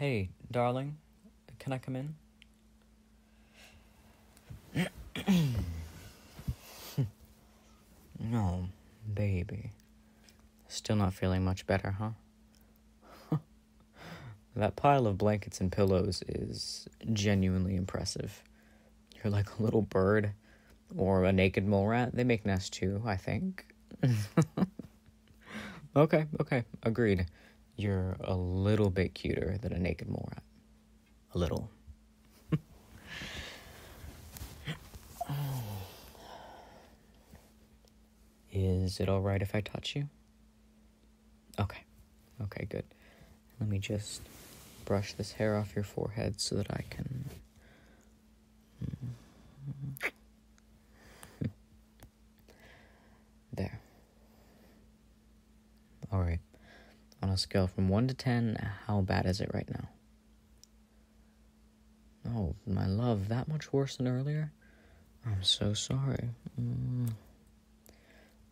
Hey, darling, can I come in? no, baby. Still not feeling much better, huh? that pile of blankets and pillows is genuinely impressive. You're like a little bird or a naked mole rat. They make nests too, I think. okay, okay, agreed. You're a little bit cuter than a naked mole rat. A little. Is it alright if I touch you? Okay. Okay, good. Let me just brush this hair off your forehead so that I can. There. Alright. On a scale from 1 to 10, how bad is it right now? Oh, my love, that much worse than earlier? I'm so sorry. Mm.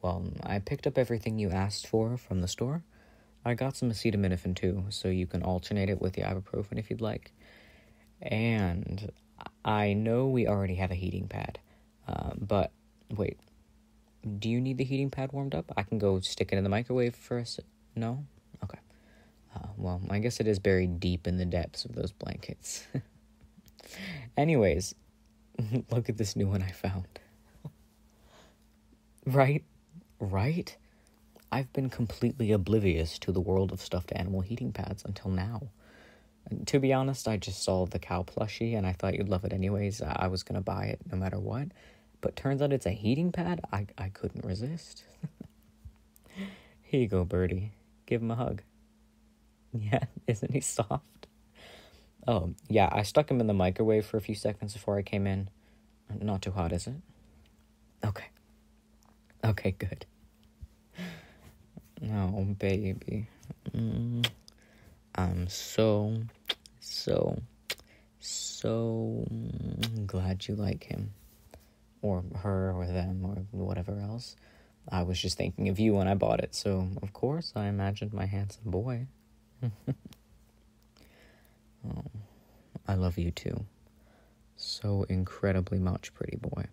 Well, I picked up everything you asked for from the store. I got some acetaminophen too, so you can alternate it with the ibuprofen if you'd like. And I know we already have a heating pad, uh, but wait, do you need the heating pad warmed up? I can go stick it in the microwave for a se- no. Uh, well, I guess it is buried deep in the depths of those blankets. Anyways, look at this new one I found. right? Right? I've been completely oblivious to the world of stuffed animal heating pads until now. To be honest, I just saw the cow plushie and I thought you'd love it anyways. I was gonna buy it no matter what. But turns out it's a heating pad. I, I couldn't resist. Here you go, Birdie. Give him a hug. Yeah, isn't he soft? Oh, yeah, I stuck him in the microwave for a few seconds before I came in. Not too hot, is it? Okay. Okay, good. Oh, baby. Mm. I'm so, so, so glad you like him. Or her, or them, or whatever else. I was just thinking of you when I bought it, so of course I imagined my handsome boy. oh, I love you too. So incredibly much, pretty boy.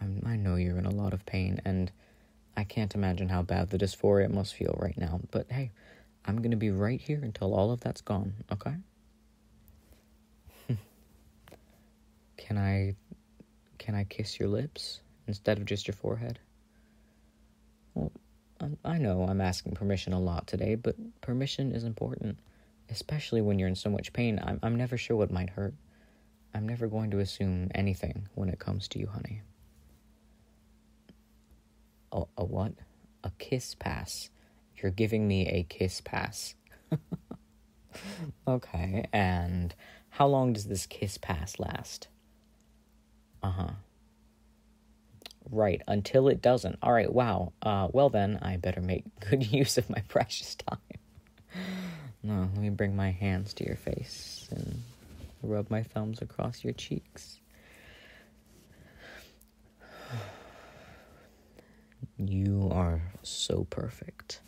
I'm, I know you're in a lot of pain, and I can't imagine how bad the dysphoria must feel right now, but hey, I'm gonna be right here until all of that's gone, okay? can I can I kiss your lips instead of just your forehead? Well, I know I'm asking permission a lot today, but permission is important, especially when you're in so much pain. I'm I'm never sure what might hurt. I'm never going to assume anything when it comes to you, honey. A, a what? A kiss pass. You're giving me a kiss pass. okay, and how long does this kiss pass last? Uh huh. Right, until it doesn't. All right, wow. Uh, well, then, I better make good use of my precious time. No, let me bring my hands to your face and rub my thumbs across your cheeks. You are so perfect.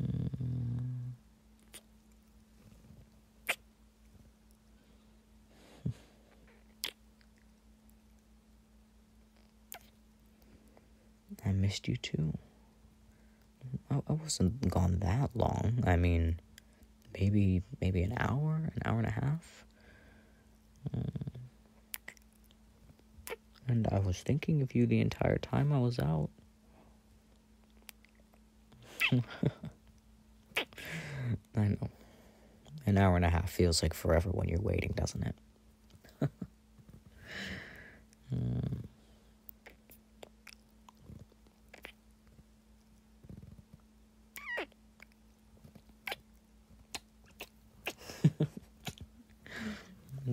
Mm. I missed you too. I, wasn't gone that long. I mean, maybe maybe an hour, an hour and a half. Mm. And I was thinking of you the entire time I was out. I know. An hour and a half feels like forever when you're waiting, doesn't it? mm.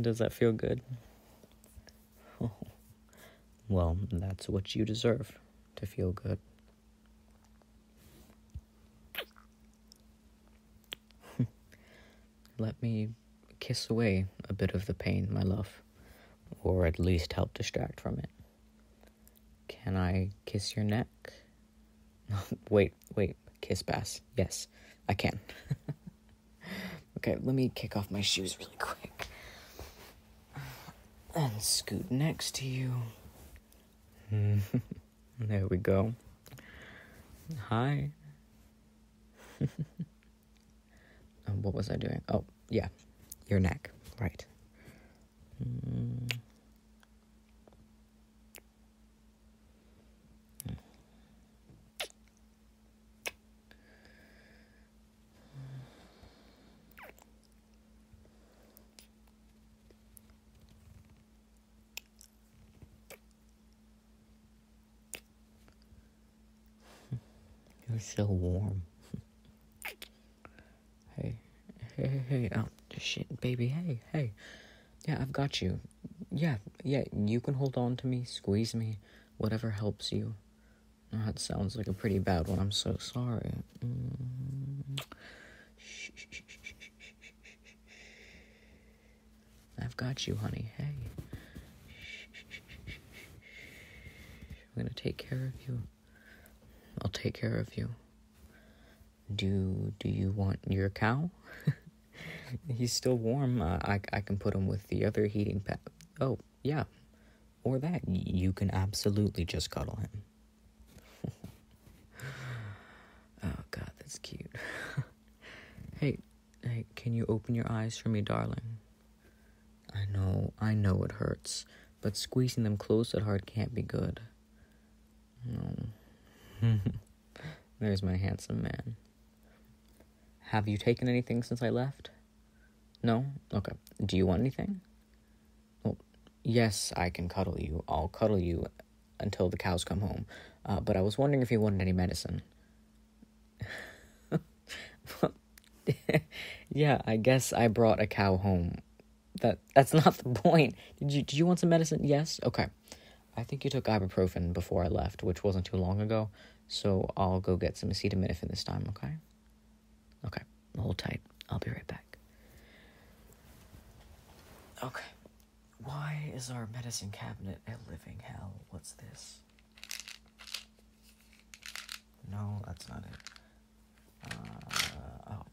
Does that feel good? Well, that's what you deserve to feel good. Let me kiss away a bit of the pain, my love, or at least help distract from it. Can I kiss your neck? wait, wait, kiss pass. Yes, I can. Okay, let me kick off my shoes really quick. And scoot next to you. there we go. Hi. um, what was I doing? Oh, yeah. Your neck. Right. Mm. You're so warm. hey, hey, hey, hey, oh, shit, baby, hey, hey. Yeah, I've got you. Yeah, yeah, you can hold on to me, squeeze me, whatever helps you. Oh, that sounds like a pretty bad one. I'm so sorry. Mm. I've got you, honey. Hey. I'm gonna take care of you. I'll take care of you. Do do you want your cow? He's still warm. Uh, I I can put him with the other heating pad. Oh yeah, or that you can absolutely just cuddle him. oh God, that's cute. hey, hey, can you open your eyes for me, darling? I know, I know it hurts, but squeezing them closed that hard can't be good. No. There's my handsome man. Have you taken anything since I left? No? Okay. Do you want anything? Well, yes, I can cuddle you. I'll cuddle you until the cows come home. Uh, but I was wondering if you wanted any medicine. yeah, I guess I brought a cow home. That that's not the point. Did you did you want some medicine? Yes. Okay. I think you took ibuprofen before I left, which wasn't too long ago. So I'll go get some acetaminophen this time. Okay. Okay. Hold tight. I'll be right back. Okay. Why is our medicine cabinet a living hell? What's this? No, that's not it. Uh, oh.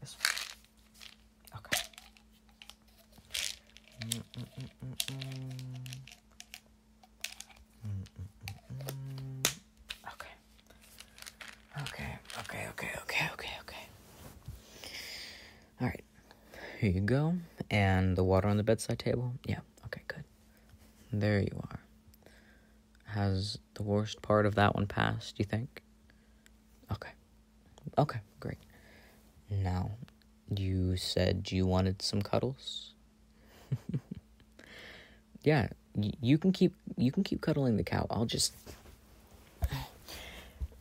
This one. Okay. Mm-mm-mm-mm-mm. Mm-mm-mm-mm. Here you go. And the water on the bedside table? Yeah, okay, good. There you are. Has the worst part of that one passed, you think? Okay. Okay, great. Now, you said you wanted some cuddles? yeah, y- you can keep you can keep cuddling the cow. I'll just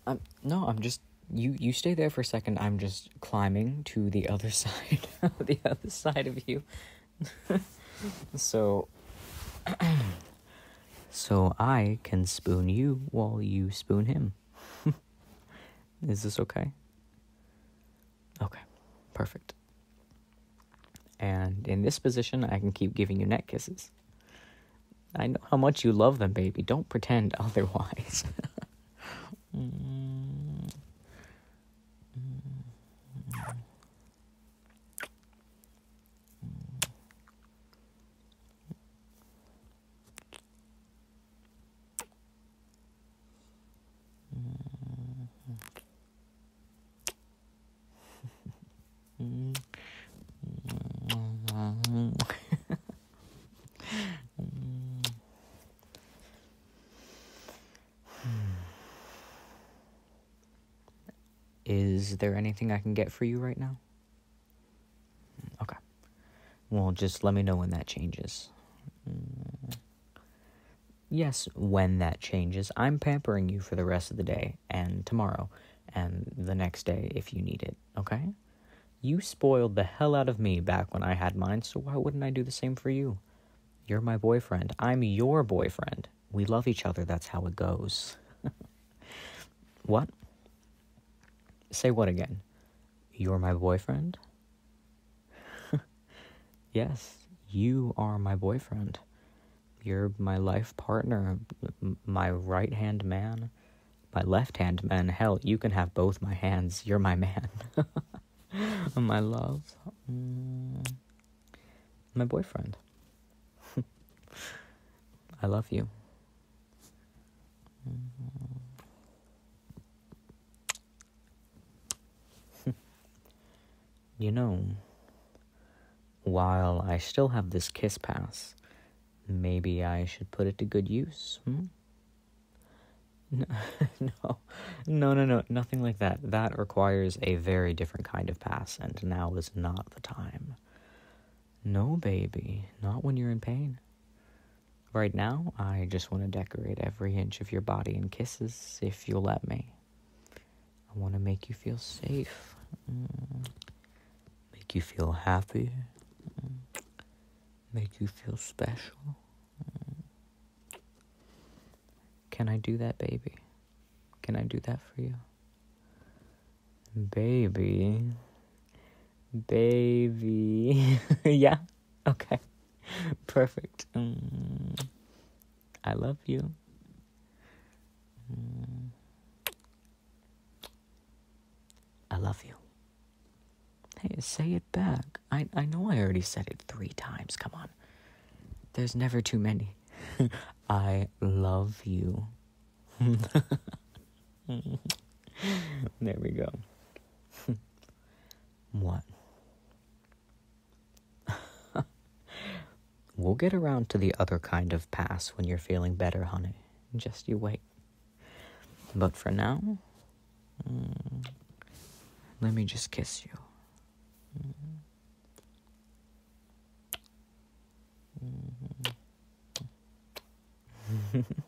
um no, I'm just you you stay there for a second. I'm just climbing to the other side, the other side of you. so so I can spoon you while you spoon him. Is this okay? Okay. Perfect. And in this position, I can keep giving you neck kisses. I know how much you love them, baby. Don't pretend otherwise. mm. Is there anything I can get for you right now? Okay. Well, just let me know when that changes. Mm. Yes, when that changes. I'm pampering you for the rest of the day and tomorrow and the next day if you need it, okay? You spoiled the hell out of me back when I had mine, so why wouldn't I do the same for you? You're my boyfriend. I'm your boyfriend. We love each other. That's how it goes. what? Say what again? You're my boyfriend? yes, you are my boyfriend. You're my life partner, my right hand man, my left hand man. Hell, you can have both my hands. You're my man. my love. Mm, my boyfriend. I love you. You know, while I still have this kiss pass, maybe I should put it to good use. Hmm? No, no, no, no, no, nothing like that. That requires a very different kind of pass, and now is not the time. No, baby, not when you're in pain. Right now, I just want to decorate every inch of your body in kisses, if you'll let me. I want to make you feel safe, mm. You feel happy, mm. make you feel special. Mm. Can I do that, baby? Can I do that for you? Baby. Baby. yeah? Okay. Perfect. Mm. I love you. I love you. Hey, say it back. I, I know I already said it three times. Come on. There's never too many. I love you. there we go. what? We'll get around to the other kind of pass when you're feeling better, honey. Just you wait. But for now, mm, let me just kiss you. Mm-hmm.